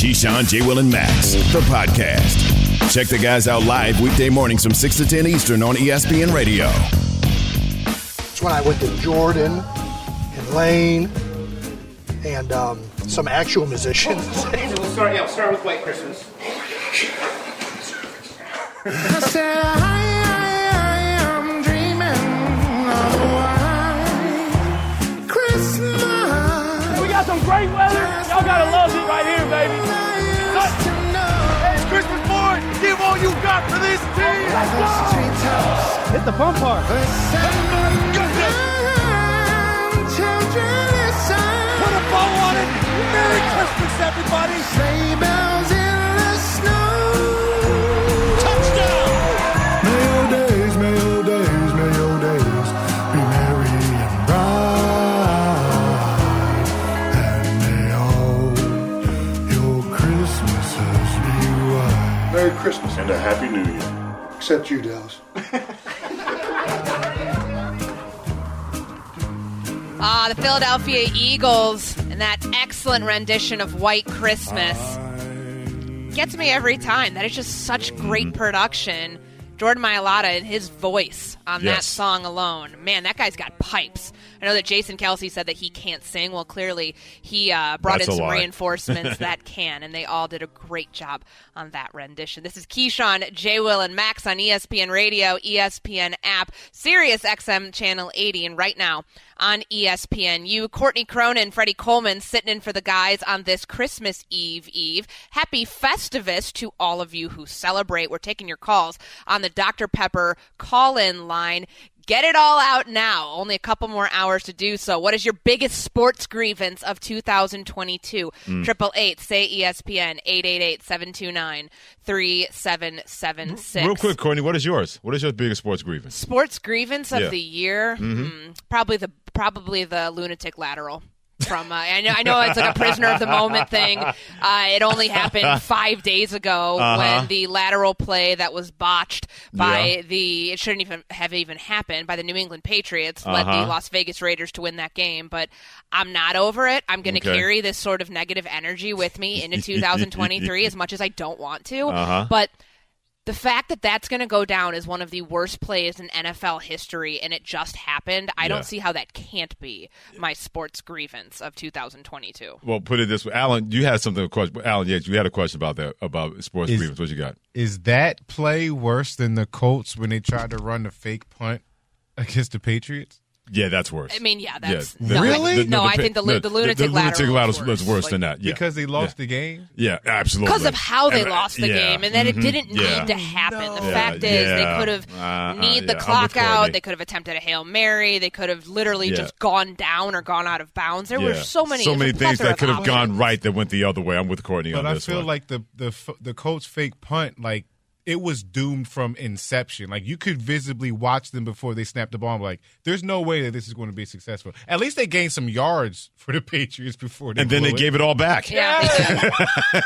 Keyshawn, J. Will, and Max, the podcast. Check the guys out live weekday mornings from 6 to 10 Eastern on ESPN Radio. That's when I went to Jordan and Lane and um, some actual musicians. We'll start, yeah, we'll start with White Christmas. I said, I, I, am dreaming of a white Christmas. We got some great weather. Y'all gotta love it right here, baby. Hit the fun part. Put a bow on it. Merry Christmas, everybody. Sleigh bells in the snow. Touchdown. May your days, may your days, may your days be merry and bright. And may all your Christmases be white. Merry Christmas and a Happy New Year. Except you, Dallas. Ah, the Philadelphia Eagles and that excellent rendition of White Christmas gets me every time. That is just such great production. Jordan Mailata and his voice on that Yes. song alone. Man, that guy's got pipes. I know that Jason Kelce said that he can't sing. Well, clearly he uh, brought That's in some lie. reinforcements that can, and they all did a great job on that rendition. This is Keyshawn, J. Will, and Max on ESPN Radio, ESPN app, Sirius XM Channel 80, and right now on ESPN. You, Courtney Cronin, Freddie Coleman sitting in for the guys on this Christmas Eve Eve. Happy Festivus to all of you who celebrate. We're taking your calls on the Dr. Pepper call in line. Get it all out now. Only a couple more hours to do so. What is your biggest sports grievance of 2022? Mm. Triple eight say ESPN eight eight eight seven two nine three seven seven six. Real quick, Courtney, what is yours? What is your biggest sports grievance? Sports grievance of Yeah. the year? Mhm. Hmm, probably the probably the lunatic lateral. From uh, I know I know it's like a prisoner of the moment thing. Uh, it only happened five days ago Uh-huh. when the lateral play that was botched by Yeah. the it shouldn't even have even happened by the New England Patriots led the Uh-huh. Las Vegas Raiders to win that game. But I'm not over it. I'm going to Okay. carry this sort of negative energy with me into 2023 as much as I don't want to. Uh-huh. But the fact that that's going to go down as one of the worst plays in NFL history and it just happened, I Yeah. don't see how that can't be my sports grievance of 2022. Well, put it this way, Alan. You had something. Question, Alan. Yes, you had a question about that about sports Is- grievance. What you got? Is that play worse than the Colts when they tried to run the fake punt against the Patriots? Yeah, that's worse. I mean, yeah, that's the- no, Really? I, no, I think the, lu- the lunatic lateral lateral was was worse than that. Yeah. Because they lost Yeah. the game? Yeah, absolutely. because of how they And- lost the yeah. game and that it Mhm. didn't Yeah. need to happen. The Yeah, fact is, they could have Uh-uh, need the yeah, I'm clock out. They could have attempted a hail mary. They could have literally Yeah. just gone down or gone out of bounds. There were so many, so many things that could have gone right that went the other way. I'm with Courtney But on I feel like the, the the Colts fake punt, like it was doomed from inception. Like you could visibly watch them before they snapped the ball. and be Like there's no way that this is going to be successful. At least they gained some yards for the Patriots before they and then blew they gave it all back. Yeah, they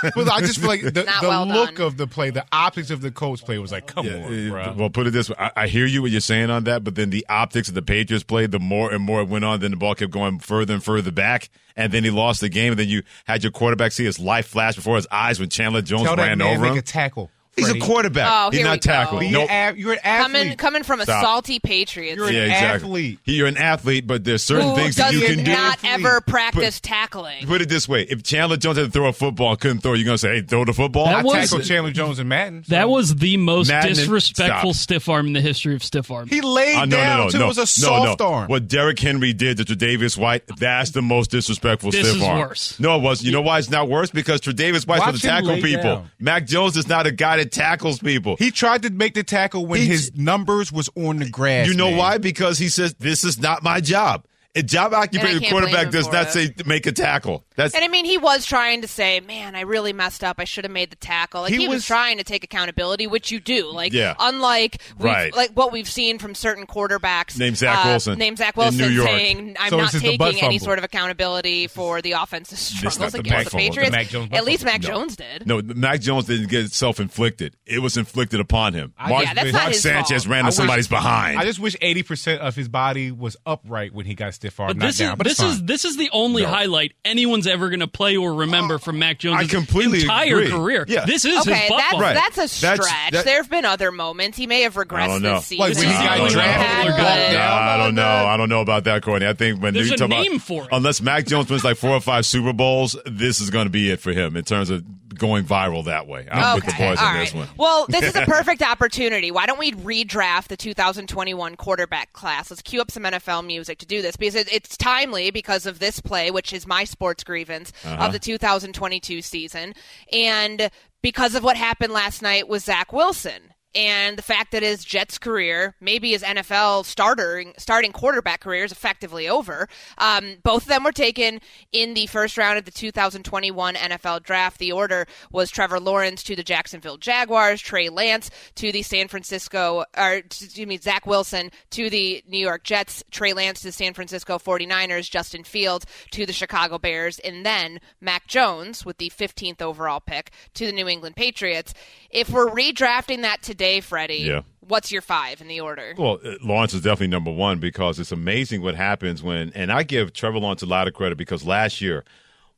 did. but I just feel like the, the well look done. of the play, the optics of the Colts play was like, come on, Uh, bro. Well, put it this way: I, I hear you what you're saying on that, but then the optics of the Patriots played, the more and more it went on, then the ball kept going further and further back, and then he lost the game, and then you had your quarterback see his life flash before his eyes when Chandler Jones Tell that ran man over make him. a tackle. He's a quarterback. Oh, He's here we not go. tackling. Be Nope. an a- you're an athlete. coming coming from a Stop. salty Patriots. You're an yeah, exactly. athlete. He- You're an athlete, but there's certain who things that does you can do. not ever practice tackling. Put it this way: If Chandler Jones had to throw a football and couldn't throw, you're gonna say, "Hey, throw the football." I That was- tackled Chandler Jones and Madden. so- That was the most Madden disrespectful Stop. stiff arm in the history of stiff arm. he laid Uh, no, down no, no, too. no, it was a no, soft no. arm. What Derrick Henry did to Tre'Davious White, that's the most disrespectful This stiff is arm. worse. No, it wasn't. You know why it's not worse? Because Tre'Davious White's Watch for the him tackle lay people. down. Mac Jones is not a guy that tackles people. He tried to make the tackle when He- his numbers was on the grass. you know man. why? Because he says, this is not my job. A job occupation quarterback does for not it. say make a tackle. That's And I mean, he was trying to say, "Man, I really messed up. I should have made the tackle." Like He he, was, was- trying to take accountability, which you do. Like, Yeah. unlike Right. like what we've seen from certain quarterbacks, Named Zach uh, Wilson named Zach in New Wilson, York. saying, "I'm So not the butt taking any sort of accountability for the offensive not struggles the against butt the fumble. The Patriots." Mac Jones At least Mac No. Jones did. No, Mac Jones didn't get self inflicted. It was inflicted upon him. I- Mark, Yeah, that's Mark not his Sanchez fault. ran I to wish- somebody's behind. I just wish eighty percent of his body was upright when he got his stiff arm, But not this down. is but this is this is the only No. highlight anyone's ever going to play or remember from Mac Jones' I completely entire agree. career. Yeah. This is Okay, his butt that's. Right. that's a stretch. That's- that- there have been other moments. He may have regressed I don't know. this season. Like when he got drafted bad, or but- got down. I don't know. I don't know about that, Courtney. I think when There's you a talk name about, for it. unless Mac Jones wins like four or five Super Bowls, this is going to be it for him in terms of going viral that way. I'm with the boys all on right. this one. Well, this is a perfect opportunity. Why don't we redraft the 2021 quarterback class? Let's cue up some NFL music to do this because it, it's timely because of this play, which is my sports grievance Uh-huh. of the 2022 season, and because of what happened last night with Zach Wilson. And the fact that his Jets career, maybe his NFL starter, starting quarterback career, is effectively over. Um, both of them were taken in the first round of the 2021 NFL draft. The order was Trevor Lawrence to the Jacksonville Jaguars, Trey Lance to the San Francisco, or excuse me, Zach Wilson to the New York Jets, Trey Lance to the San Francisco 49ers, Justin Fields to the Chicago Bears, and then Mac Jones with the 15th overall pick to the New England Patriots. If we're redrafting that today, Freddie, Yeah. what's your five in the order? Well, uh, Lawrence is definitely number one because it's amazing what happens when, and I give Trevor Lawrence a lot of credit because last year,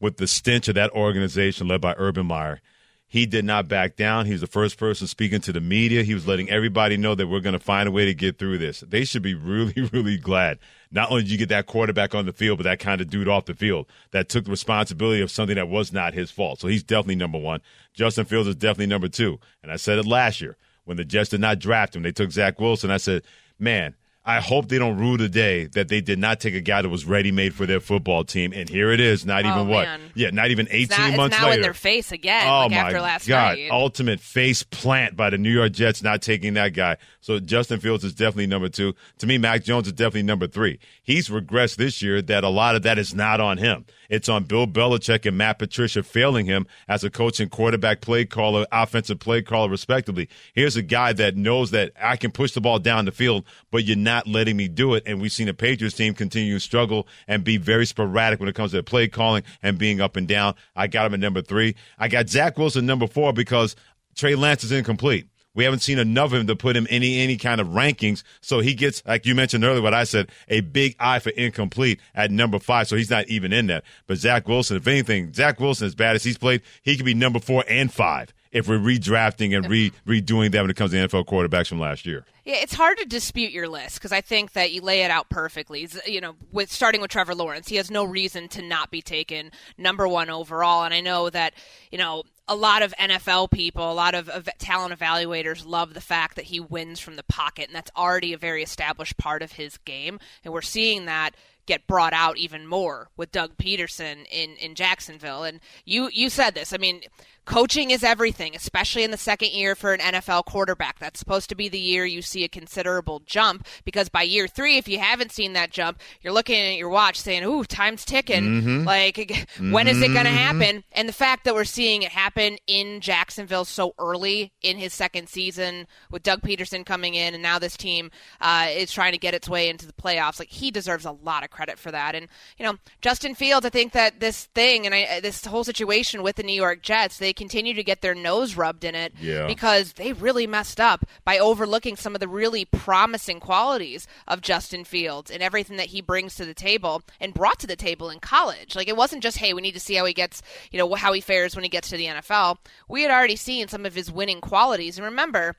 with the stench of that organization led by Urban Meyer, he did not back down. He was the first person speaking to the media. He was letting everybody know that we're going to find a way to get through this. They should be really, really glad. Not only did you get that quarterback on the field, but that kind of dude off the field that took the responsibility of something that was not his fault. So he's definitely number one. Justin Fields is definitely number two. And I said it last year when the Jets did not draft him. They took Zach Wilson. I said, man, I hope they don't rue the day that they did not take a guy that was ready made for their football team. And here it is, not Oh, even what? man. Yeah, not even 18 It's, not, months it's now later. in their face again, Oh like my after last God! night. Ultimate face plant by the New York Jets not taking that guy. So Justin Fields is definitely number two. To me, Mac Jones is definitely number three. He's regressed this year. That a lot of that is not on him. It's on Bill Belichick and Matt Patricia failing him as a coach and quarterback play caller, offensive play caller, respectively. Here's a guy that knows that I can push the ball down the field, but you're not letting me do it. And we've seen the Patriots team continue to struggle and be very sporadic when it comes to play calling and being up and down. I got him at number three. I got Zach Wilson number four because Trey Lance is incomplete. We haven't seen enough of him to put him any any kind of rankings. So he gets, like you mentioned earlier, what I said, a big eye for incomplete at number five. So he's not even in that. But Zach Wilson, if anything, Zach Wilson, as bad as he's played, he could be number four and five if we're redrafting and re redoing that when it comes to NFL quarterbacks from last year. Yeah, it's hard to dispute your list because I think that you lay it out perfectly. You know, with starting with Trevor Lawrence, he has no reason to not be taken number one overall. And I know that you know a lot of NFL people, a lot of, talent evaluators love the fact that he wins from the pocket, and that's already a very established part of his game. And we're seeing that get brought out even more with Doug Pederson in, in Jacksonville. And you you said this. I mean, coaching is everything, especially in the second year for an NFL quarterback. That's supposed to be the year you see a considerable jump because by year three, if you haven't seen that jump, you're looking at your watch saying, "Ooh, time's ticking. Mhm. Like, when is it going to Mhm. happen?" And the fact that we're seeing it happen in Jacksonville so early in his second season with Doug Pederson coming in, and now this team uh, is trying to get its way into the playoffs, like he deserves a lot of credit for that. And you know, Justin Fields, I think that this thing and I, this whole situation with the New York Jets, they continue to get their nose rubbed in it Yeah. because they really messed up by overlooking some of the really promising qualities of Justin Fields and everything that he brings to the table and brought to the table in college. Like it wasn't just, hey, we need to see how he gets, you know, how he fares when he gets to the NFL. We had already seen some of his winning qualities. And remember,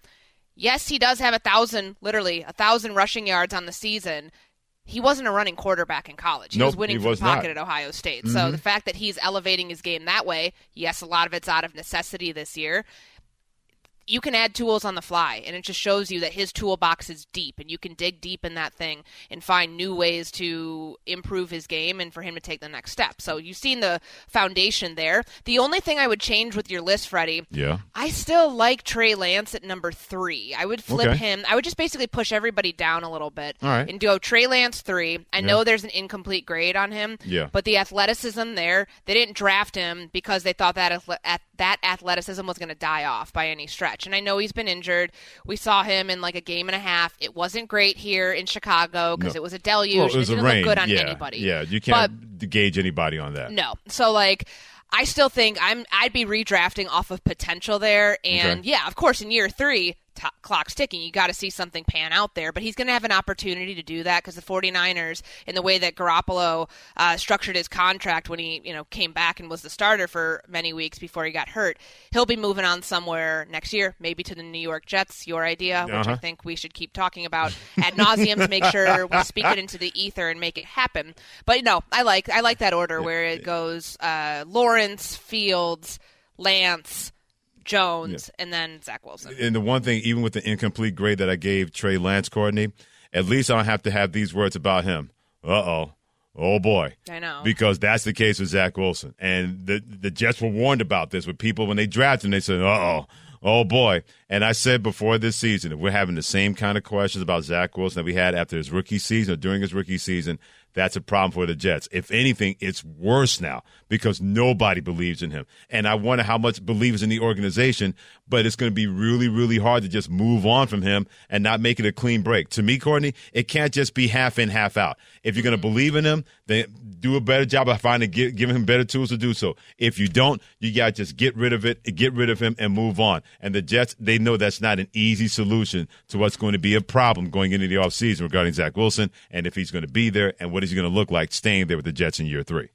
yes, he does have a thousand, literally a thousand rushing yards on the season. He wasn't a running quarterback in college. He was winning he from was the pocket not. at Ohio State. So Mhm. the fact that he's elevating his game that way, yes, a lot of it's out of necessity this year. You can add tools on the fly, and it just shows you that his toolbox is deep, and you can dig deep in that thing and find new ways to improve his game and for him to take the next step. So you've seen the foundation there. The only thing I would change with your list, Freddie, Yeah. I still like Trey Lance at number three. I would flip Okay. him. I would just basically push everybody down a little bit All right. and go Trey Lance three. I Yeah. know there's an incomplete grade on him, Yeah. but the athleticism there, they didn't draft him because they thought that that athleticism was going to die off by any stretch. And I know he's been injured. We saw him in like a game and a half. It wasn't great here in Chicago because No. it was a deluge. Well, it was a didn't rain. look good on yeah. anybody. Yeah, you can't gauge anybody on that. no. So like I still think I'm I'd be redrafting off of potential there and Okay. yeah, of course in year 3 t- clock's ticking. You got to see something pan out there, but he's going to have an opportunity to do that because the 49ers, in the way that Garoppolo uh, structured his contract when he, you know, came back and was the starter for many weeks before he got hurt, he'll be moving on somewhere next year, maybe to the New York Jets. Your idea, which I Uh-huh. think we should keep talking about ad nauseum to make sure we speak it into the ether and make it happen. But no, I like I like that order where it goes uh, Lawrence, Fields, Lance. Jones and then Zach Wilson. And the one thing, even with the incomplete grade that I gave Trey Lance Courtney, at least I don't have to have these words about him. Uh oh. Oh boy. I know. Because that's the case with Zach Wilson. And the the Jets were warned about this with people when they drafted him, they said, uh oh. Oh boy. And I said before this season, if we're having the same kind of questions about Zach Wilson that we had after his rookie season or during his rookie season, that's a problem for the Jets. If anything, it's worse now because nobody believes in him. And I wonder how much believes in the organization, but it's going to be really, really hard to just move on from him and not make it a clean break. To me, Courtney, it can't just be half in, half out. If you're going to believe in him, then do a better job of finding, giving him better tools to do so. If you don't, you got to just get rid of it, get rid of him and move on. And the Jets, they know that's not an easy solution to what's going to be a problem going into the offseason regarding Zach Wilson and if he's going to be there and what is he going to look like staying there with the Jets in year three.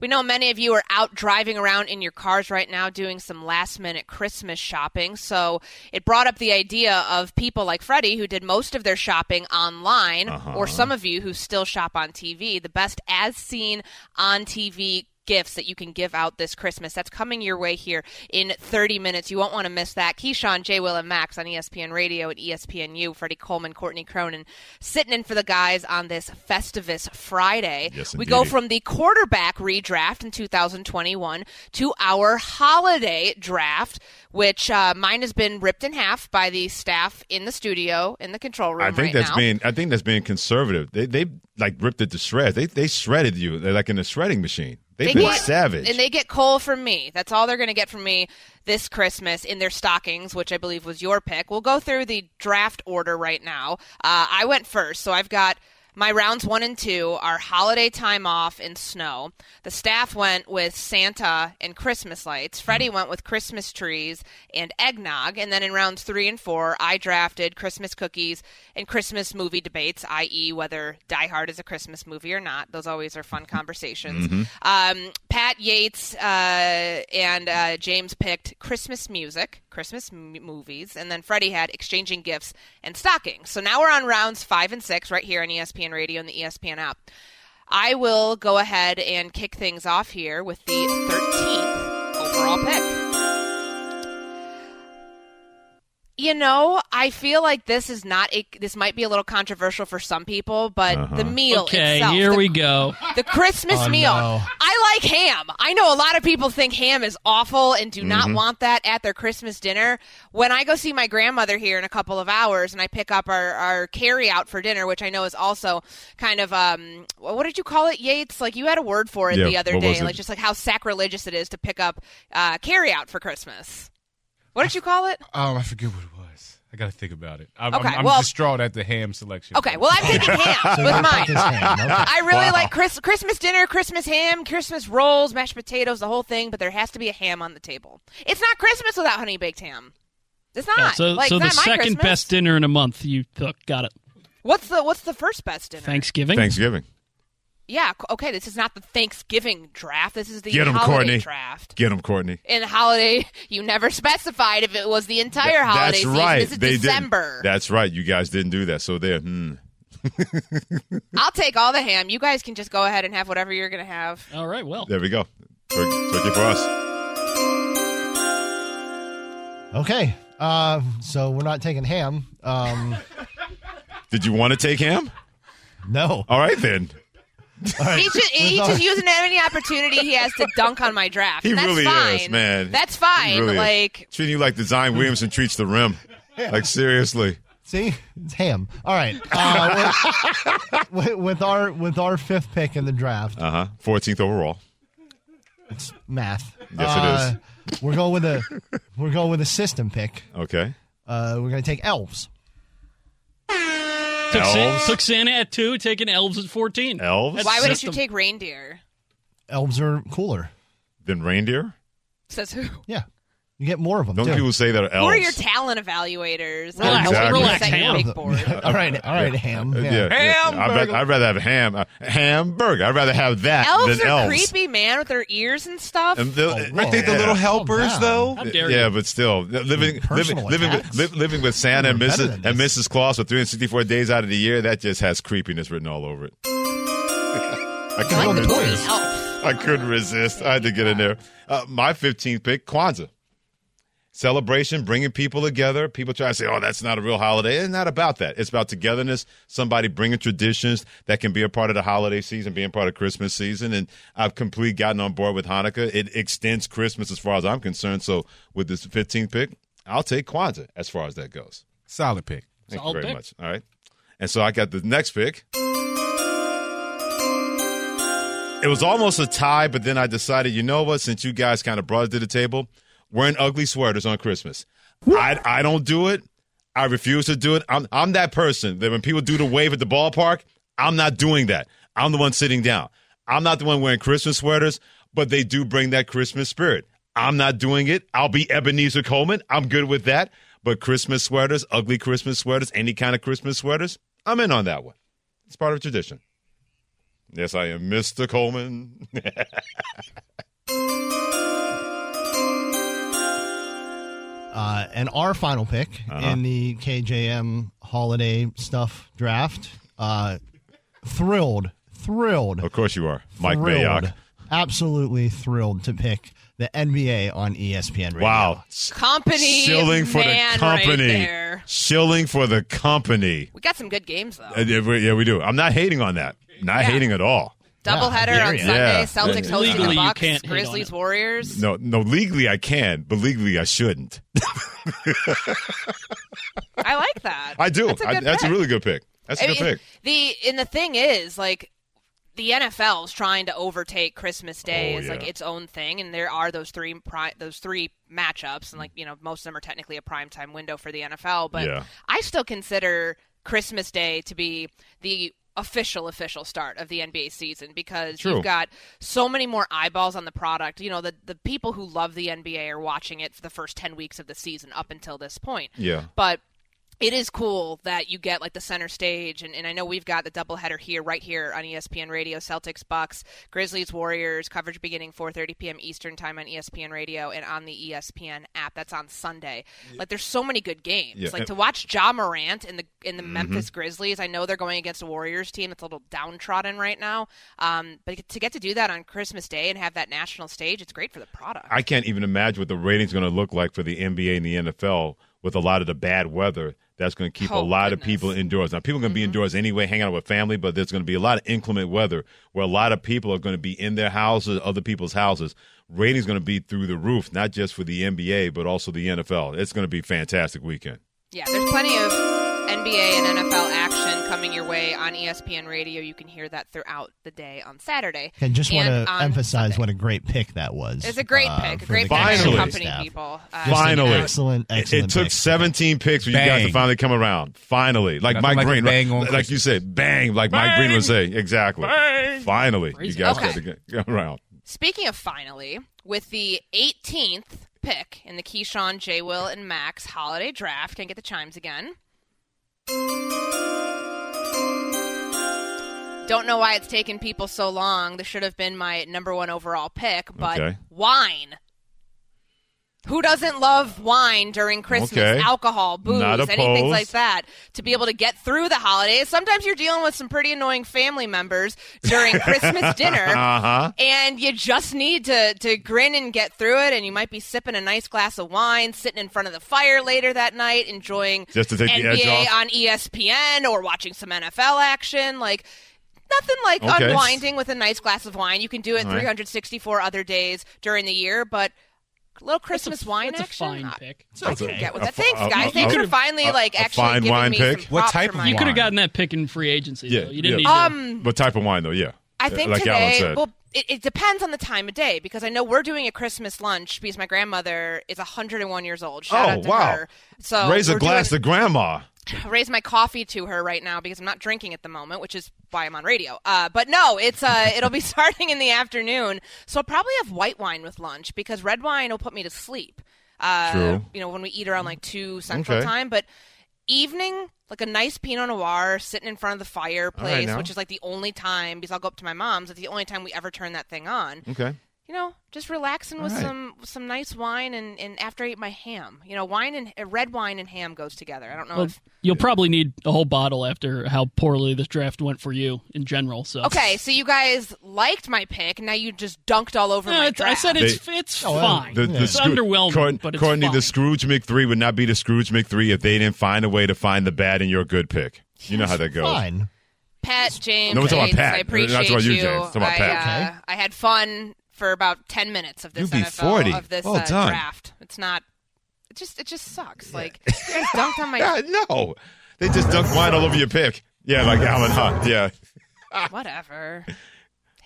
We know many of you are out driving around in your cars right now doing some last minute Christmas shopping. So it brought up the idea of people like Freddie who did most of their shopping online, Uh-huh. or some of you who still shop on TV. The best as seen on TV gifts that you can give out this Christmas. That's coming your way here in 30 minutes. You won't want to miss that. Keyshawn, Jay Will, and Max on ESPN Radio and ESPNU. Freddie Coleman, Courtney Cronin sitting in for the guys on this Festivus Friday. Yes, we go from the quarterback redraft in 2021 to our holiday draft, which uh, mine has been ripped in half by the staff in the studio in the control room I think right that's now. being I think that's being conservative. They they like ripped it to shreds. They they shredded you. They're like in a shredding machine. They've They been get- savage. And they get coal from me. That's all they're going to get from me this Christmas in their stockings, which I believe was your pick. We'll go through the draft order right now. Uh, I went first, so I've got my rounds one and two are holiday time off and snow. The staff went with Santa and Christmas lights. Freddie went with Christmas trees and eggnog. And then in rounds three and four, I drafted Christmas cookies and Christmas movie debates, i.e., whether Die Hard is a Christmas movie or not. Those always are fun conversations. Um, Pat Yates uh, and uh, James picked Christmas music, Christmas m- movies, and then Freddie had exchanging gifts and stockings. So now we're on rounds five and six right here on ESPN Radio and the ESPN app. I will go ahead and kick things off here with the 13th overall pick. You know, I feel like this is not a. This might be a little controversial for some people, but the meal Okay, itself, here the we go. the Christmas Oh, meal. no. I like ham. I know a lot of people think ham is awful and do not want that at their Christmas dinner. When I go see my grandmother here in a couple of hours and I pick up our, our carry out for dinner, which I know is also kind of um what did you call it, Yates? Like you had a word for it Yeah, the other day, like just like how sacrilegious it is to pick up uh, carry out for Christmas. What did you call it? Um, I forget what it was. I got to think about it. I'm, Okay, I'm, I'm well- distraught at the ham selection. Okay, well I'm thinking ham So with mine. ham. Okay. I really like Chris, Christmas dinner, Christmas ham, Christmas rolls, mashed potatoes, the whole thing. But there has to be a ham on the table. It's not Christmas without honey baked ham. It's not. Yeah, so like, so it's the not second Christmas. best dinner in a month you took. Got it. What's the What's the first best dinner? Thanksgiving. Thanksgiving. Yeah. Okay. This is not the Thanksgiving draft. This is the Get 'em, holiday Courtney. draft. Get him, Courtney. In the holiday, you never specified if it was the entire Th- holiday That's season. right. This is they December. Didn't. That's right. You guys didn't do that. So there. Hmm. I'll take all the ham. You guys can just go ahead and have whatever you're going to have. All right. Well, There we go. Tur- Turkey for us. Okay. Uh, so we're not taking ham. Um, Did you want to take ham? no. All right then. All right. He's just, he's With just our- using any opportunity he has to dunk on my draft. He and that's really fine. is, man. That's fine. really is. like, treating you like the Zion Williamson treats the rim. Like seriously. See, it's ham. All right. Uh, with, with, with our with our fifth pick in the draft, Uh huh. Fourteenth overall. it's math. Yes, it is. We're going with a we're going with a system pick. Okay. Uh, we're going to take elves. Took, Sa- Elves. took Santa at two, taking elves at fourteen. Elves. That's why wouldn't you system. take reindeer? Elves are cooler. Then reindeer. Says who? Yeah. You get more of them. Don't too. people say that are Who are your talent evaluators? Relax, Exactly. relax, Set your Ham. big board. all right, all right, ham. Uh, Yeah. yeah, yeah. I'd, Hamburger. rather, I'd rather have ham, uh, hamburger. I'd rather have that Elves than are elves. creepy, man, with their ears and stuff. And they'll- Oh, Aren't whoa. they the little helpers Calm though? How dare yeah, you? but still, living living living with, li- living with Santa and You're better Mrs. and this. Mrs. Claus for 364 days out of the year, that just has creepiness written all over it. I I couldn't resist. I couldn't resist. I had to get in there. Uh, my 15th pick, Kwanzaa. Celebration, bringing people together. People try to say, oh, that's not a real holiday. It's not about that. It's about togetherness, somebody bringing traditions that can be a part of the holiday season, being part of Christmas season. And I've completely gotten on board with Hanukkah. It extends Christmas as far as I'm concerned. So with this 15th pick, I'll take Kwanzaa as far as that goes. Solid pick. Thank Solid you very pick. much. All right. And so I got the next pick. It was almost a tie, but then I decided, you know what? Since you guys kind of brought it to the table, wearing ugly sweaters on Christmas. I, I don't do it. I refuse to do it. I'm, I'm that person that when people do the wave at the ballpark, I'm not doing that. I'm the one sitting down. I'm not the one wearing Christmas sweaters, but they do bring that Christmas spirit. I'm not doing it. I'll be Ebenezer Coleman. I'm good with that. But Christmas sweaters, ugly Christmas sweaters, any kind of Christmas sweaters, I'm in on that one. It's part of tradition. Yes, I am Mr. Coleman. Uh, and our final pick Uh-huh. in the KJM holiday stuff draft. Uh, thrilled, thrilled, of course you are. Mike thrilled, Mayock. absolutely thrilled to pick the NBA on ESPN Radio. Wow. Company Shilling for man the company. right. Shilling for the company. We got some good games though. Uh, yeah, we, yeah, we do. I'm not hating on that. Not Yeah. hating at all. Doubleheader Yeah, on. Sunday. Yeah. Celtics hosting Legally, the you Bucks. can't Grizzlies. Warriors. No, no, legally I can, but legally I shouldn't. I like that. I do. That's a, I- good that's a really good pick. That's a I good mean, pick. The and the thing is, like, the NFL's trying to overtake Christmas oh, Day Oh, as like its own thing, and there are those three pri- those three matchups, and like you know, most of them are technically a prime time window for the NFL. But Yeah. I still consider Christmas Day to be the official official start of the NBA season because True. you've got so many more eyeballs on the product. You know, the the people who love the NBA are watching it for the first 10 weeks of the season up until this point. Yeah. But it is cool that you get like the center stage and, and I know we've got the doubleheader here right here on ESPN Radio Celtics Bucks Grizzlies Warriors coverage beginning 4:30 p.m. Eastern time on ESPN Radio and on the ESPN app that's on Sunday like there's so many good games Yeah. like to watch Ja Morant in the in the Mm-hmm. Memphis Grizzlies I know they're going against a Warriors team that's a little downtrodden right now um, but to get to do that on Christmas Day and have that national stage it's great for the product I can't even imagine what the ratings going to look like for the NBA and the NFL with a lot of the bad weather. That's going to keep a Oh, lot of goodness. Mm-hmm. people indoors. Now, people are going to be indoors anyway, hanging out with family, but there's going to be a lot of inclement weather where a lot of people are going to be in their houses, other people's houses. Ratings going to be through the roof, not just for the NBA, but also the NFL. It's going to be a fantastic weekend. Yeah, there's plenty of NBA and NFL action coming your way on ESPN Radio. You can hear that throughout the day on Saturday. I just want to emphasize Sunday. what a great pick that was. It's a great uh, pick, a great pick for company staff. people. Uh, Finally. excellent, excellent it took pick. 17 picks for you guys to finally come around. Finally. Like Nothing Mike like Breen. bang like, like you said, bang, like Mike Breen would say. Exactly. Finally. You guys Okay. got to get, get around. Speaking of finally, with the 18th pick in the Keyshawn, J. Will, and Max holiday draft, can I get the chimes again? Don't know why it's taken people so long. This should have been my number one overall pick, but Okay. wine. Who doesn't love wine during Christmas? Okay. Alcohol, booze, anything like that. To be able to get through the holidays. Sometimes you're dealing with some pretty annoying family members during Christmas dinner Uh huh. and you just need to to grin and get through it and you might be sipping a nice glass of wine sitting in front of the fire later that night enjoying Just to take the NBA on ESPN or watching some NFL action like nothing like Okay. unwinding with a nice glass of wine you can do it All right. 364 other days during the year but little Christmas wine That's a action fine I- pick. I can get with that. fi- Thanks, a- guys. a- Thanks a- for finally a- like a actually fine giving wine me pick? some What type of my- You could have gotten that pick in free agency. Yeah, though. You didn't yeah. need to. Um, What type of wine, though? Yeah. I think like Alan today, said. well, it, it depends on the time of day because I know we're doing a Christmas lunch because my grandmother is 101 years old. Shout Oh, out to wow. her. So Raise a glass doing- to grandma. raise my coffee to her right now because I'm not drinking at the moment, which is why I'm on radio. Uh, but no, it's uh, it'll be starting in the afternoon, so I'll probably have white wine with lunch because red wine will put me to sleep. Uh, True. You know, when we eat around like two central Okay. time, but evening, like a nice Pinot Noir sitting in front of the fireplace, now. which is like the only time because I'll go up to my mom's. It's the only time we ever turn that thing on. Okay. You know, just relaxing with All right. some some nice wine, and, and after I eat my ham, you know, wine and uh, red wine and ham goes together. I don't know Well, if you'll probably need a whole bottle after how poorly this draft went for you in general. So Okay, so you guys liked my pick, and now you just dunked all over No, my it's- I said it's They- it's Oh, fine. The, the it's Scroo- underwhelming, Courtney, but it's fine. Courtney, fine. the Scrooge McThree would not be the Scrooge McThree if they didn't find a way to find the bad in your good pick. You know how that goes. Fine. Pat, James, No, we're talking about Pat. I appreciate Not about you, you. James. Talking about I, Pat. uh, I had fun for about ten minutes of this You NFL 40. of this Well uh, draft. It's not. It just it just sucks. Like you guys dunked on my Yeah, no, they just dunked wine all over your pick. Yeah, like Alan Hunt. Yeah, whatever.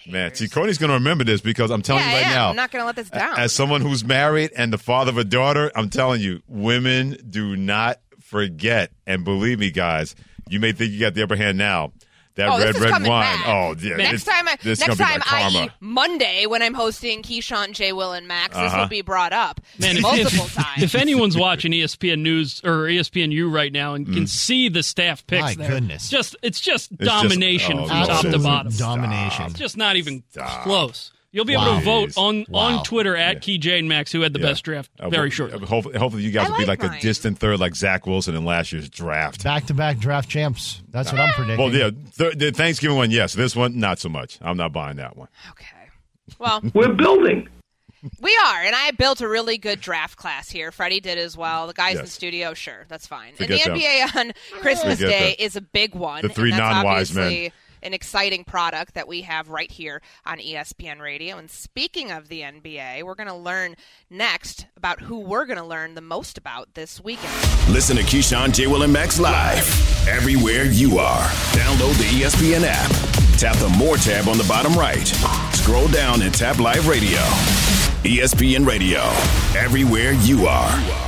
man. See, Courtney's going to remember this because I'm telling yeah, you right yeah, now. I'm not gonna let this down. As someone who's married and the father of a daughter, I'm telling you, women do not forget. And believe me, guys, you may think you got the upper hand now. That oh, red, this is red coming wine. back. Oh, yeah. Next this- time, I, this next time, my karma. i.e., Monday, when I'm hosting Keyshawn, J. Will, and Max, this Uh-huh. will be brought up Man, multiple if, times. if anyone's watching ESPN News or ESPNU right now and Mm. can see the staff picks, My there, goodness. just it's just just- domination oh, from top to bottom. domination. It's just not even close. You'll be able Wow. to vote on Wow. on Twitter at Key J and Max who had the Yeah. best draft Uh, very ho- shortly. uh, Hopefully, hopefully you guys I will be like like mine. a distant third, like Zach Wilson in last year's draft. Back to back draft champs. That's what I'm predicting. Well, yeah, th- the Thanksgiving one, yes. This one, not so much. I'm not buying that one. okay. Well, We're building. we are, and I built a really good draft class here. Freddie did as well. The guys in the studio, sure, that's fine. Forget and them. the NBA on Christmas Forget Day them. is a big one. The three non-wise men. An exciting product that we have right here on ESPN Radio. And speaking of the NBA, we're going to learn next about who we're going to learn the most about this weekend. Listen to Keyshawn, J. Will, and Max live everywhere you are. Download the ESPN app. Tap the More tab on the bottom right. Scroll down and tap Live Radio. ESPN Radio. Everywhere you are.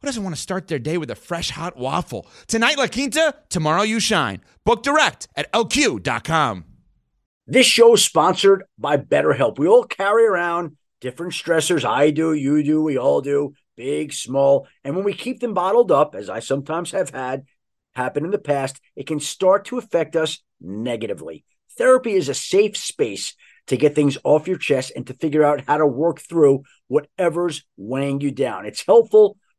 who doesn't want to start their day with a fresh hot waffle? Tonight, La Quinta, tomorrow, you shine. Book direct at lq.com. This show is sponsored by BetterHelp. We all carry around different stressors. I do, you do, we all do, big, small. And when we keep them bottled up, as I sometimes have had happen in the past, it can start to affect us negatively. Therapy is a safe space to get things off your chest and to figure out how to work through whatever's weighing you down. It's helpful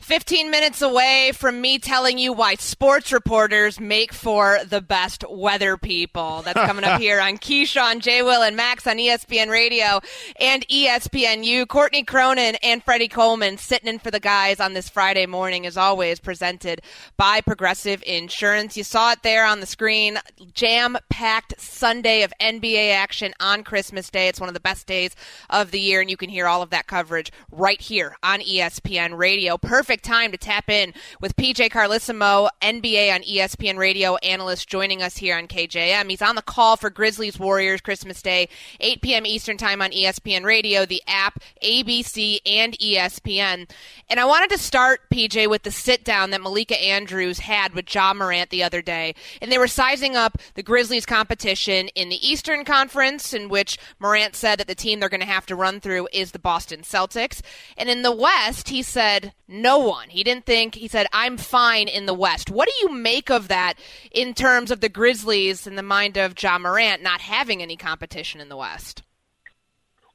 15 minutes away from me telling you why sports reporters make for the best weather people. That's coming up here on Keyshawn, J. Will, and Max on ESPN Radio and ESPNU. Courtney Cronin and Freddie Coleman sitting in for the guys on this Friday morning, as always, presented by Progressive Insurance. You saw it there on the screen. Jam packed Sunday of NBA action on Christmas Day. It's one of the best days of the year, and you can hear all of that coverage right here on ESPN Radio. Perfect perfect time to tap in with PJ Carlesimo, NBA on ESPN Radio analyst, joining us here on KJM. He's on the call for Grizzlies Warriors Christmas Day, 8 p.m. Eastern Time on ESPN Radio, the app, ABC, and ESPN. And I wanted to start, PJ, with the sit down that Malika Andrews had with Ja Morant the other day. And they were sizing up the Grizzlies competition in the Eastern Conference, in which Morant said that the team they're going to have to run through is the Boston Celtics. And in the West, he said no one. He didn't think, he said, I'm fine in the West. What do you make of that in terms of the Grizzlies in the mind of Ja Morant not having any competition in the West?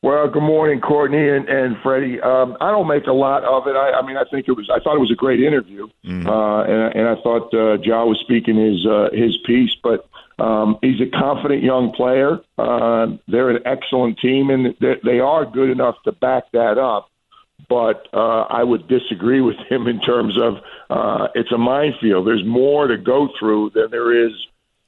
Well, good morning, Courtney and, and Freddie. Um, I don't make a lot of it. I, I mean, I think it was. I thought it was a great interview, uh, and, and I thought uh, Ja was speaking his uh, his piece. But um, he's a confident young player. Uh, they're an excellent team, and they, they are good enough to back that up. But uh, I would disagree with him in terms of uh, it's a minefield. There's more to go through than there is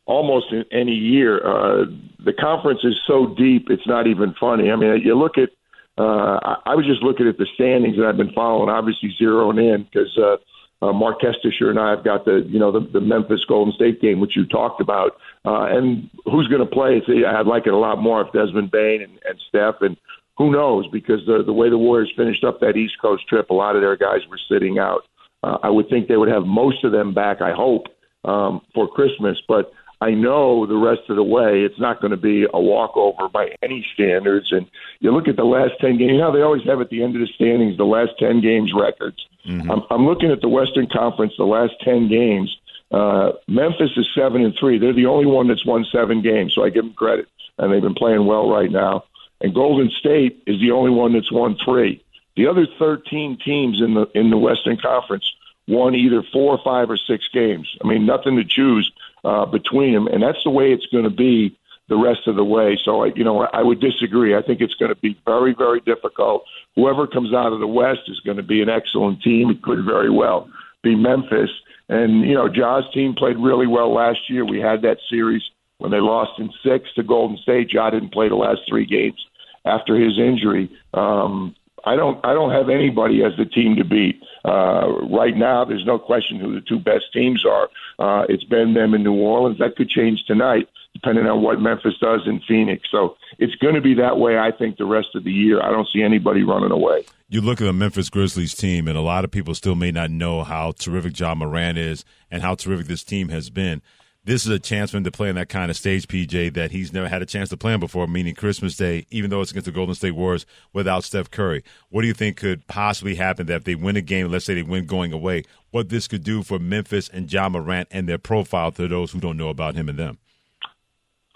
almost in any year. Uh, the conference is so deep, it's not even funny. I mean, you look at, uh, I, was just looking at the standings that I've been following, obviously zeroing in because uh, uh, Mark Kestecher and I have got the, you know, the, the Memphis Golden State game, which you talked about. Uh, and who's going to play? I'd like it a lot more if Desmond Bane and, and Steph and who knows because the, the way the Warriors finished up that East Coast trip, a lot of their guys were sitting out. Uh, I would think they would have most of them back, I hope, um, for Christmas. But I know the rest of the way it's not going to be a walkover by any standards. And you look at the last 10 games, you know, they always have at the end of the standings the last 10 games records. I'm, I'm looking at the Western Conference, the last 10 games. Uh, Memphis is 7 and 3. They're the only one that's won seven games, so I give them credit. And they've been playing well right now. And Golden State is the only one that's won three. The other 13 teams in the in the Western Conference won either four, five, or six games. I mean, nothing to choose uh, between them, and that's the way it's going to be the rest of the way. So, you know, I would disagree. I think it's going to be very, very difficult. Whoever comes out of the West is going to be an excellent team. It could very well be Memphis. And, you know, Ja's team played really well last year. We had that series when they lost in six to Golden State. Ja didn't play the last three games after his injury. Um, I don't I don't have anybody as the team to beat. Uh, right now, there's no question who the two best teams are. Uh, it's been them in New Orleans. That could change tonight, depending on what Memphis does in Phoenix. So it's going to be that way, I think, the rest of the year. I don't see anybody running away. You look at the Memphis Grizzlies team, and a lot of people still may not know how terrific Ja Morant is and how terrific this team has been. This is a chance for him to play on that kind of stage, PJ, that he's never had a chance to play on before, meaning Christmas Day, even though it's against the Golden State Warriors without Steph Curry. What do you think could possibly happen that if they win a game, let's say they win going away, what this could do for Memphis and Ja Morant and their profile to those who don't know about him and them?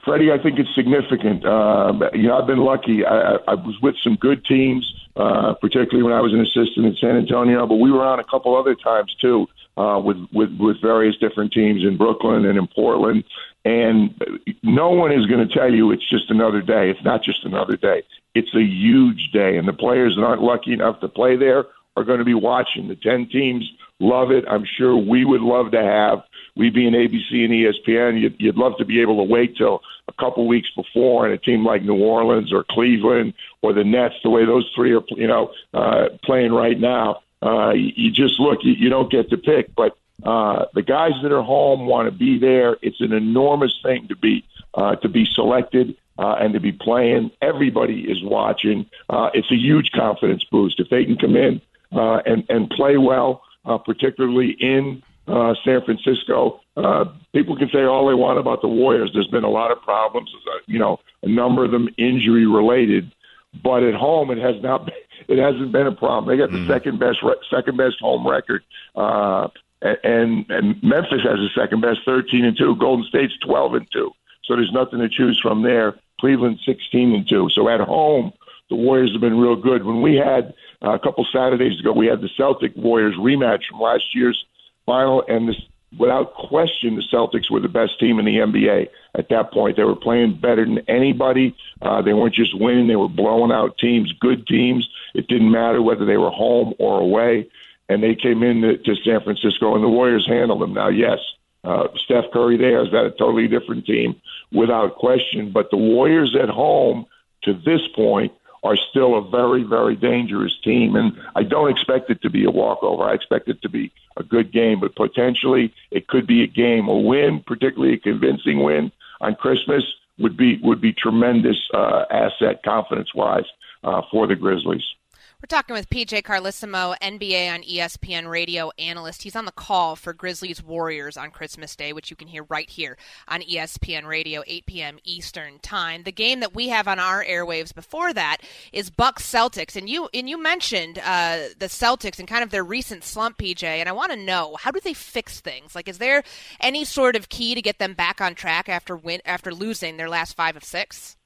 Freddie, I think it's significant. Uh, you know, I've been lucky. I, I was with some good teams, uh, particularly when I was an assistant in San Antonio, but we were on a couple other times too uh, with, with with various different teams in Brooklyn and in Portland. And no one is going to tell you it's just another day. It's not just another day. It's a huge day, and the players that aren't lucky enough to play there are going to be watching. The ten teams love it. I'm sure we would love to have. We being ABC and ESPN, you'd, you'd love to be able to wait till a couple weeks before, and a team like New Orleans or Cleveland or the Nets, the way those three are, you know, uh, playing right now, uh, you, just look. You, you don't get to pick, but uh, the guys that are home want to be there. It's an enormous thing to be uh, to be selected uh, and to be playing. Everybody is watching. Uh, it's a huge confidence boost if they can come in uh, and and play well, uh, particularly in uh, San Francisco. Uh, people can say all they want about the Warriors. There's been a lot of problems, uh, you know, a number of them injury related, but at home it has not. Been, it hasn't been a problem. They got the second best re- second best home record. Uh, and and Memphis has the second best, thirteen and two. Golden State's twelve and two. So there's nothing to choose from there. Cleveland sixteen and two. So at home, the Warriors have been real good. When we had uh, a couple Saturdays ago, we had the Celtic Warriors rematch from last year's final, and this, without question, the Celtics were the best team in the NBA at that point. They were playing better than anybody. Uh, they weren't just winning; they were blowing out teams, good teams. It didn't matter whether they were home or away and they came in to, to San Francisco, and the Warriors handled them. Now, yes, uh, Steph Curry there is that a totally different team without question, but the Warriors at home to this point are still a very, very dangerous team. And I don't expect it to be a walkover. I expect it to be a good game, but potentially it could be a game. A win, particularly a convincing win on Christmas, would be would be tremendous uh, asset confidence wise uh, for the Grizzlies. We're talking with PJ Carlesimo, NBA on ESPN radio analyst. He's on the call for Grizzlies Warriors on Christmas Day, which you can hear right here on ESPN radio, 8 p.m. Eastern Time. The game that we have on our airwaves before that is Bucks Celtics, and you and you mentioned uh, the Celtics and kind of their recent slump, PJ. And I want to know how do they fix things? Like, is there any sort of key to get them back on track after win after losing their last five of six?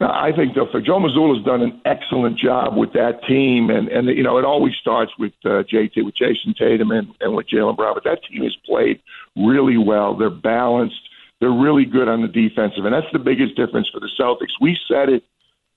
I think though, Joe Mazzulla's done an excellent job with that team, and and you know it always starts with uh, JT, with Jayson Tatum, and, and with Jaylen Brown. But that team has played really well. They're balanced. They're really good on the defensive, and that's the biggest difference for the Celtics. We said it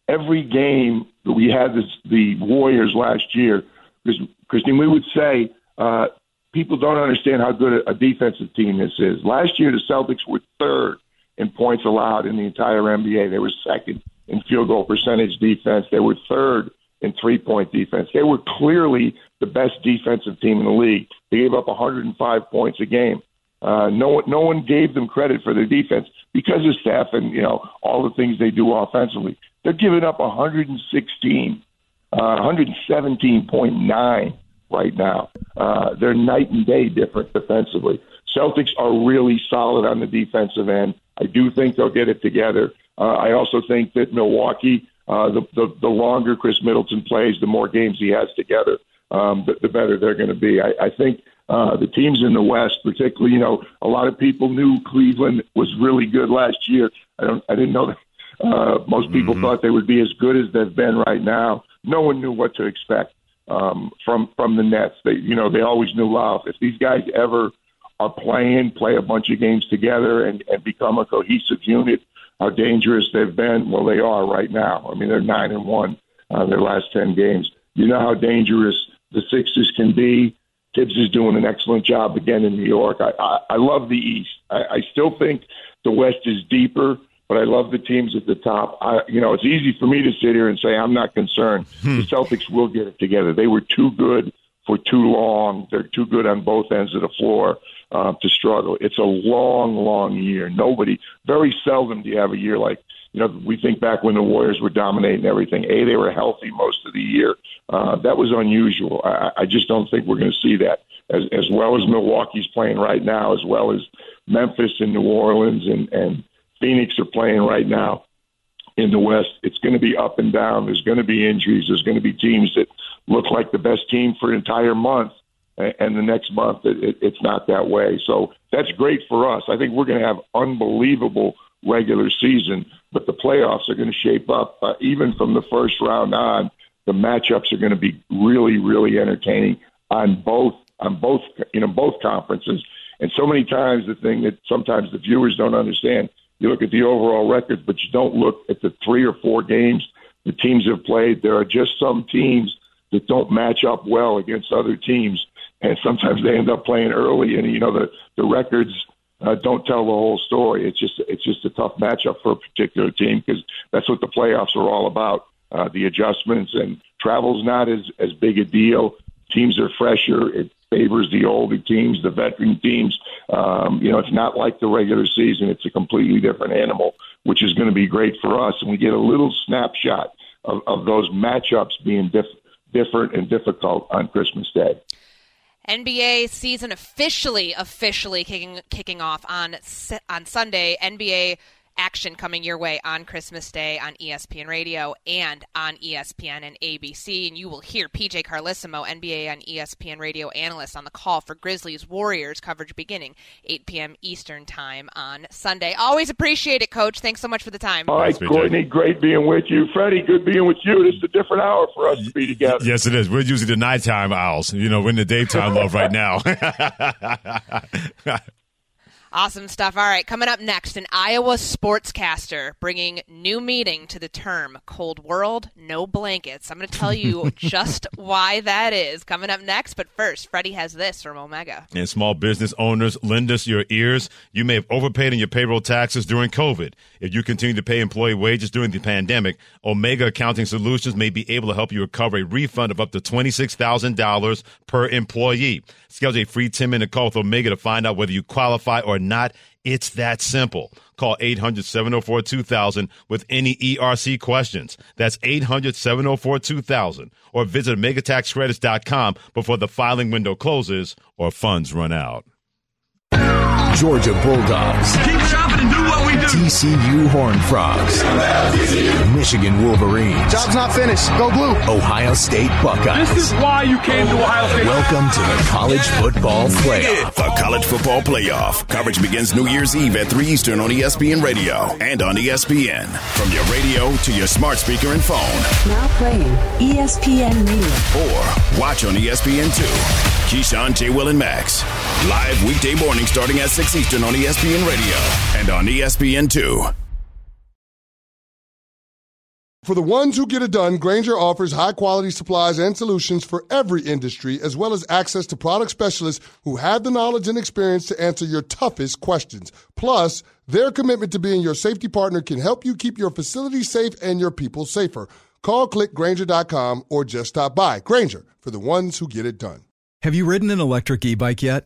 every game that we had this, the Warriors last year, because Christine, we would say uh, people don't understand how good a defensive team this is. Last year, the Celtics were third in points allowed in the entire NBA. They were second in field goal percentage defense. They were third in three point defense. They were clearly the best defensive team in the league. They gave up 105 points a game. Uh, no one, no one gave them credit for their defense because of Steph and you know all the things they do offensively. They're giving up 116, uh, 117.9 right now. Uh, they're night and day different defensively. Celtics are really solid on the defensive end. I do think they'll get it together. Uh, I also think that Milwaukee, uh, the, the the longer Khris Middleton plays, the more games he has together, um, the, the better they're going to be. I, I think uh, the teams in the West, particularly, you know, a lot of people knew Cleveland was really good last year. I don't, I didn't know that. Uh, most people Mm-hmm. thought they would be as good as they've been right now. No one knew what to expect um, from from the Nets. They, you know, they always knew, wow, if these guys ever are playing, play a bunch of games together, and, and become a cohesive unit, how dangerous they've been. Well, they are right now. I mean, they're nine and one uh, their last ten games. You know how dangerous the Sixers can be. Thibs is doing an excellent job again in New York. I, I, I love the East. I, I still think the West is deeper, but I love the teams at the top. I, you know, it's easy for me to sit here and say I'm not concerned. The Celtics will get it together. They were too good for too long. They're too good on both ends of the floor uh, to struggle. It's a long, long year. Nobody, very seldom do you have a year like, you know, we think back when the Warriors were dominating everything. A, they were healthy most of the year. Uh, that was unusual. I, I just don't think we're going to see that as, as well as Milwaukee's playing right now, as well as Memphis and New Orleans and, and Phoenix are playing right now in the West. It's going to be up and down. There's going to be injuries. There's going to be teams that look like the best team for an entire month, and the next month it, it, it's not that way. So that's great for us. I think we're going to have unbelievable regular season, but the playoffs are going to shape up. Uh, even from the first round on, the matchups are going to be really, really entertaining on both on both you know both conferences. And so many times the thing that sometimes the viewers don't understand, you look at the overall record, but you don't look at the three or four games the teams have played. There are just some teams that don't match up well against other teams, and sometimes they end up playing early, and you know the the records uh, don't tell the whole story. It's just it's just a tough matchup for a particular team because that's what the playoffs are all about. Uh, the adjustments and travel's not as as big a deal. Teams are fresher. It favors the older teams, the veteran teams. Um, you know, it's not like the regular season. It's a completely different animal, which is going to be great for us. And we get a little snapshot of, of those matchups being diff- different and difficult on Christmas Day. NBA season officially officially kicking kicking off on on Sunday. NBA action coming your way on Christmas Day on ESPN Radio and on ESPN and ABC. And you will hear PJ Carlesimo, NBA on E ESPN Radio analyst, on the call for Grizzlies Warriors coverage beginning 8 p.m. Eastern Time on Sunday. Always appreciate it, Coach. Thanks so much for the time. All right, Courtney, great being with you. Freddie, good being with you. This is a different hour for us to be together. Yes, it is. We're usually the nighttime owls. You know, we're in the daytime love right now. Awesome stuff. All right, coming up next, an Iowa sportscaster bringing new meaning to the term cold world, no blankets. I'm going to tell you just why that is coming up next. But first, Freddie has this from Omega. And small business owners, lend us your ears. You may have overpaid in your payroll taxes during COVID. If you continue to pay employee wages during the pandemic, Omega Accounting Solutions may be able to help you recover a refund of up to $26,000 per employee. Schedule a free 10 minute call with Omega to find out whether you qualify or not. It's that simple. Call 800 704 2000 with any ERC questions. That's 800 704 2000 or visit OmegaTaxCredits.com before the filing window closes or funds run out. Georgia Bulldogs. Keep shopping and do what we do. TCU Horned Frogs. Michigan Wolverines. Job's not finished. Go blue. Ohio State Buckeyes. This is why you came to Ohio State. Welcome to the College Football Playoff. The College Football Playoff. Coverage begins New Year's Eve at 3 Eastern on ESPN Radio and on ESPN. From your radio to your smart speaker and phone. Now playing ESPN Radio. Or watch on E ESPN2. Keyshawn, J. Will, and Max. Live weekday morning starting at 6 Eastern on ESPN Radio and on E ESPN2. For the ones who get it done, Grainger offers high quality supplies and solutions for every industry, as well as access to product specialists who have the knowledge and experience to answer your toughest questions. Plus, their commitment to being your safety partner can help you keep your facility safe and your people safer. Call clickgrainger.com or just stop by. Grainger, for the ones who get it done. Have you ridden an electric e bike yet?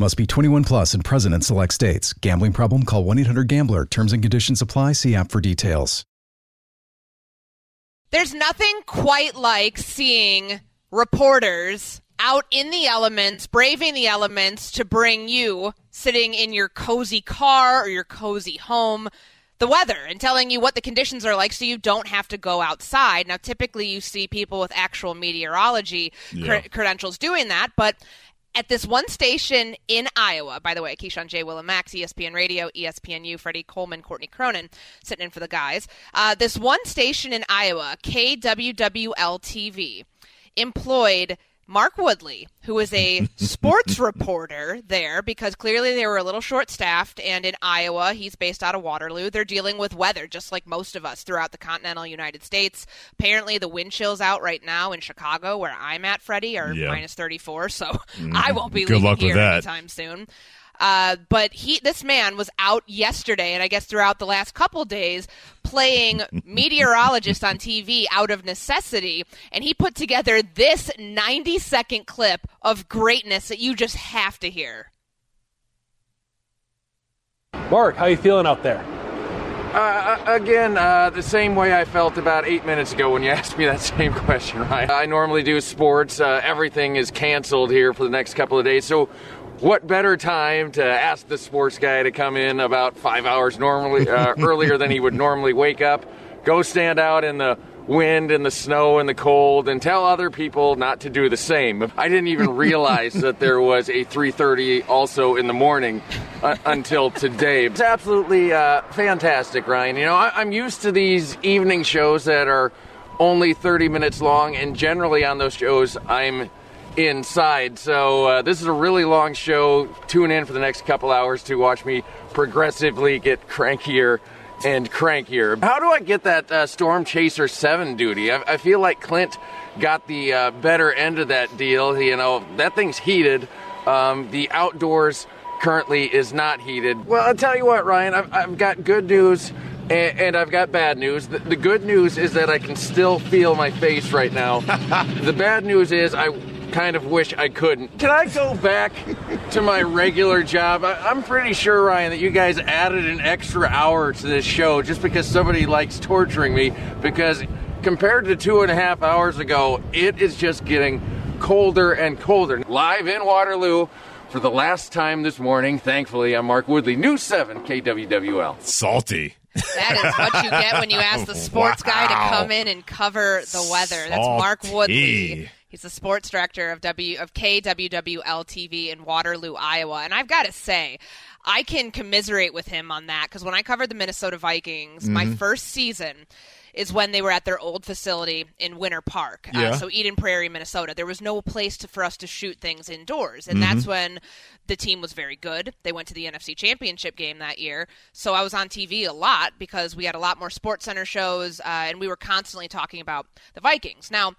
Must be 21 plus and present in select states. Gambling problem? Call 1 800 Gambler. Terms and conditions apply. See app for details. There's nothing quite like seeing reporters out in the elements, braving the elements to bring you sitting in your cozy car or your cozy home the weather and telling you what the conditions are like so you don't have to go outside. Now, typically you see people with actual meteorology Yeah. cre- credentials doing that, but at this one station in Iowa, by the way, Keyshawn J. Will and Max, E ESPN Radio, ESPNU, Freddie Coleman, Courtney Cronin, sitting in for the guys. Uh, this one station in Iowa, KWWL TV, employed Mark Woodley, who is a sports reporter there because clearly they were a little short staffed. And in Iowa, he's based out of Waterloo. They're dealing with weather just like most of us throughout the continental United States. Apparently, the wind chills out right now in Chicago, where I'm at, Freddie, are Yeah. minus 34. So. I mm-hmm. won't be Good leaving here that. anytime soon. Uh, but he, this man was out yesterday, and I guess throughout the last couple days, playing meteorologist on TV out of necessity, and he put together this 90-second clip of greatness that you just have to hear. Mark, how are you feeling out there? Uh, again, uh, the same way I felt about eight minutes ago when you asked me that same question, right? I normally do sports. Uh, everything is canceled here for the next couple of days. So, what better time to ask the sports guy to come in about five hours normally uh, earlier than he would normally wake up, go stand out in the wind and the snow and the cold and tell other people not to do the same. I didn't even realize that there was a 3:30 also in the morning uh, until today. It's absolutely uh, fantastic, Ryan. You know, I, I'm used to these evening shows that are only 30 minutes long, and generally on those shows, I'm inside. So uh, this is a really long show. Tune in for the next couple hours to watch me progressively get crankier and crankier. How do I get that uh, Storm Chaser 7 duty? I, I feel like Clint got the uh, better end of that deal. You know, that thing's heated. Um, the outdoors currently is not heated. Well, I'll tell you what, Ryan, I've, I've got good news and, and I've got bad news. The, the good news is that I can still feel my face right now. the bad news is I kind of wish I couldn't. Can I go back to my regular job? I, I'm pretty sure, Ryan, that you guys added an extra hour to this show just because somebody likes torturing me. Because compared to two and a half hours ago, it is just getting colder and colder. Live in Waterloo for the last time this morning. Thankfully, I'm Mark Woodley, News 7 KWWL. Salty. That is what you get when you ask the sports guy to come in and cover the weather. That's Mark Woodley. He's the sports director of W of KWWL TV in Waterloo, Iowa. And I've got to say, I can commiserate with him on that because when I covered the Minnesota Vikings, my Mm-hmm. Mhm. first season is when they were at their old facility in Winter Park. Yeah. Uh, so Eden Prairie, Minnesota. There was no place to, for us to shoot things indoors. And that's Mhm. when the team was very good. They went to the NFC Championship game that year. So I was on TV a lot because we had a lot more Sports Center shows uh, and we were constantly talking about the Vikings. Now,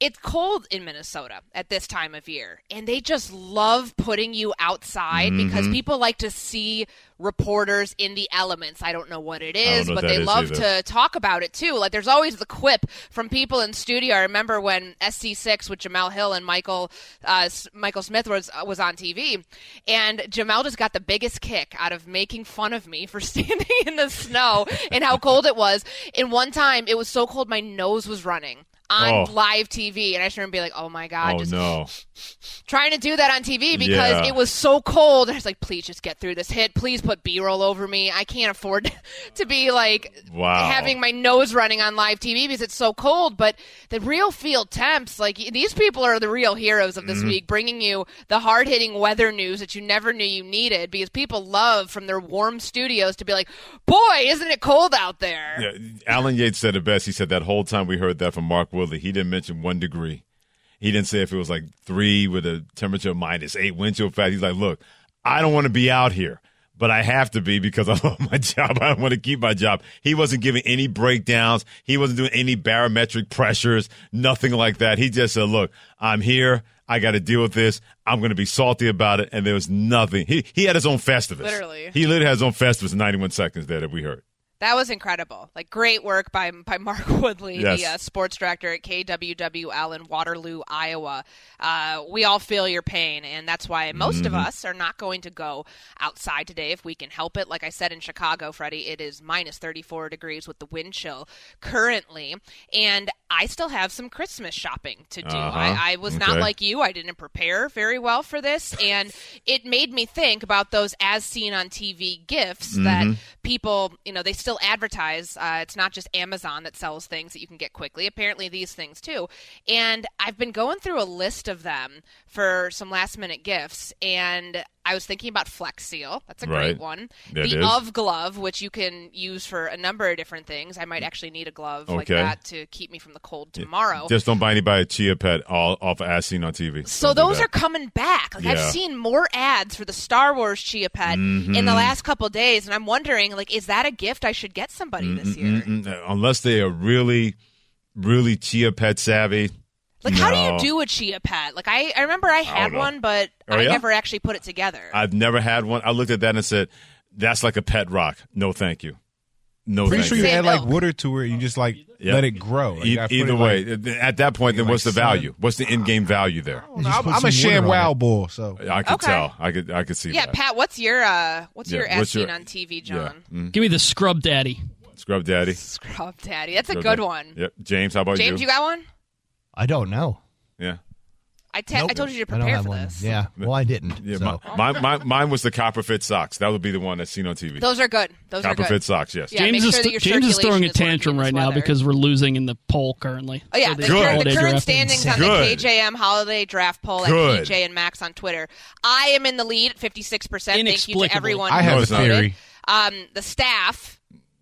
it's cold in Minnesota at this time of year, and they just love putting you outside because Mhm. people like to see reporters in the elements. I don't know what it is, I don't is, know but they is love either. to talk about it too. Like there's always the quip from people in studio. I remember when SC6 with Jemele Hill and Michael uh, Michael Smith was uh, was on TV, and Jemele just got the biggest kick out of making fun of me for standing in the snow and how cold it was. And one time it was so cold my nose was running on Oh. live TV, and I just remember being like, "Oh my god!" oh just no. trying to do that on TV because Yeah. it was so cold. And I was like, please just get through this hit. Please put B roll over me. I can't afford to be like Wow. having my nose running on live TV because it's so cold. But the real field temps, like these people are the real heroes of this Mhm. week, bringing you the hard hitting weather news that you never knew you needed because people love from their warm studios to be like, boy, isn't it cold out there? Yeah, Alan Yates said it best. He said that whole time we heard that from Mark Woodley, he didn't mention one degree. He didn't say if it was like three with a temperature of minus eight wind chill factor. He's like, look, I don't want to be out here, but I have to be because I love my job. I want to keep my job. He wasn't giving any breakdowns. He wasn't doing any barometric pressures, nothing like that. He just said, look, I'm here. I got to deal with this. I'm going to be salty about it. And there was nothing. He, he had his own Festivus. Literally. He literally had his own Festivus in 91 seconds there that we heard. That was incredible. Like great work by by Mark Woodley, Yes. the uh, sports director at KWWL in Waterloo, Iowa. Uh, we all feel your pain, and that's why most of Mhm. us are not going to go outside today if we can help it. Like I said in Chicago, Freddie, it is minus 34 degrees with the wind chill currently, and I still have some Christmas shopping to do. Uh-huh. I, I was not like you. I didn't prepare very well for this, and it made me think about those as seen on TV gifts that Mhm. people, you know, they still advertise. Uh, it's not just Amazon that sells things that you can get quickly. Apparently, these things too. And I've been going through a list of them for some last minute gifts, and I was thinking about Flex Seal. That's a Right. great one. That the is. Of glove, which you can use for a number of different things. I might actually need a glove like that to keep me from the cold tomorrow. Just don't buy anybody a chia pet all off of as seen on TV. So Don't those are coming back. Like I've seen more ads for the Star Wars Chia Pet in the Mhm. last couple days, and I'm wondering, like, is that a gift I should get somebody this year? Mm-mm-mm. Uh, Unless they are really, really chia pet savvy. Like, how do you do a Chia Pet? Like, I, I remember I had know. one, but Oh, I yeah? never actually put it together. I've never had one. I looked at that and said, "That's like a pet rock. No, thank you. No, Pretty sure you." you add like water to it. You just like Yeah. let it grow. Like, E- I put either it, way, like- at that point, then like what's the value? What's the in-game value there? I'm, I'm a Sham Wow bull, so I could Okay. tell. I could. I could see yeah, that. Pat, what's your uh, what's Yeah, your as what's your- on TV, Yeah. John? Mm. Give me the Scrub Daddy. Scrub Daddy. Scrub Daddy. That's a good Daddy. one. Yep. James, how about James, you? James, you got one? I don't know. Yeah. I, te- I told you to I don't prepare have for one. this. Yeah. Well, I didn't. Yeah, so. my, my, my, mine was the copper fit socks. That would be the one that's seen on TV. Those are good. Those copper are good. fit socks. Yes. Yeah, James make is sure that your James is throwing a is working tantrum in right now weather. because we're losing in the poll currently. Oh yeah, For the, the current, holiday the current draft. standings on Good. the KJM Holiday Draft Poll Good. at KJ and Max on Twitter. I am in the lead at fifty six percent. Thank you to everyone. I who have a voted. theory. Um, the staff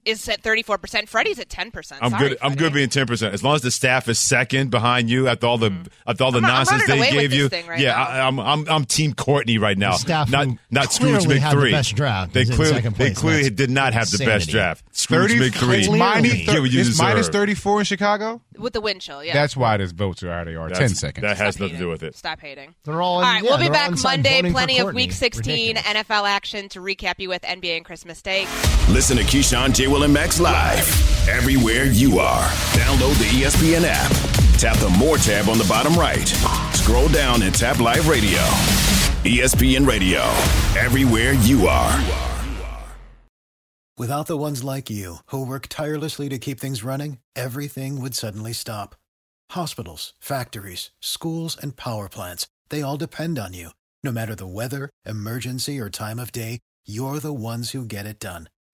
is at 34%. Freddie's at 10%. I'm Sorry, good. I'm good being ten percent. As long as the staff is second behind you after all the mm-hmm. after all the. I'm- I'm nonsense they away with gave this you. thing right yeah, now. I, I'm I'm I'm Team Courtney right now. The staff not not Scrooge clearly had the best draft They is in clearly they clearly did not have the best draft. Scrooge 30 McThree. It's minus, Get it's 34 in Chicago? With the wind chill, yeah. That's why this votes are how they are. 10 seconds. That has nothing to do with it. Stop hating. They're all. All right, we'll be back Monday. Plenty of Week 16 NFL action to recap you with NBA and Christmas Day. Listen to Keyshawn, J. Max live everywhere you are. Download the ESPN app. Tap the More tab on the bottom right. Scroll down and tap Live Radio. ESPN Radio. Everywhere you are. Without the ones like you, who work tirelessly to keep things running, everything would suddenly stop. Hospitals, factories, schools, and power plants, they all depend on you. No matter the weather, emergency, or time of day, you're the ones who get it done.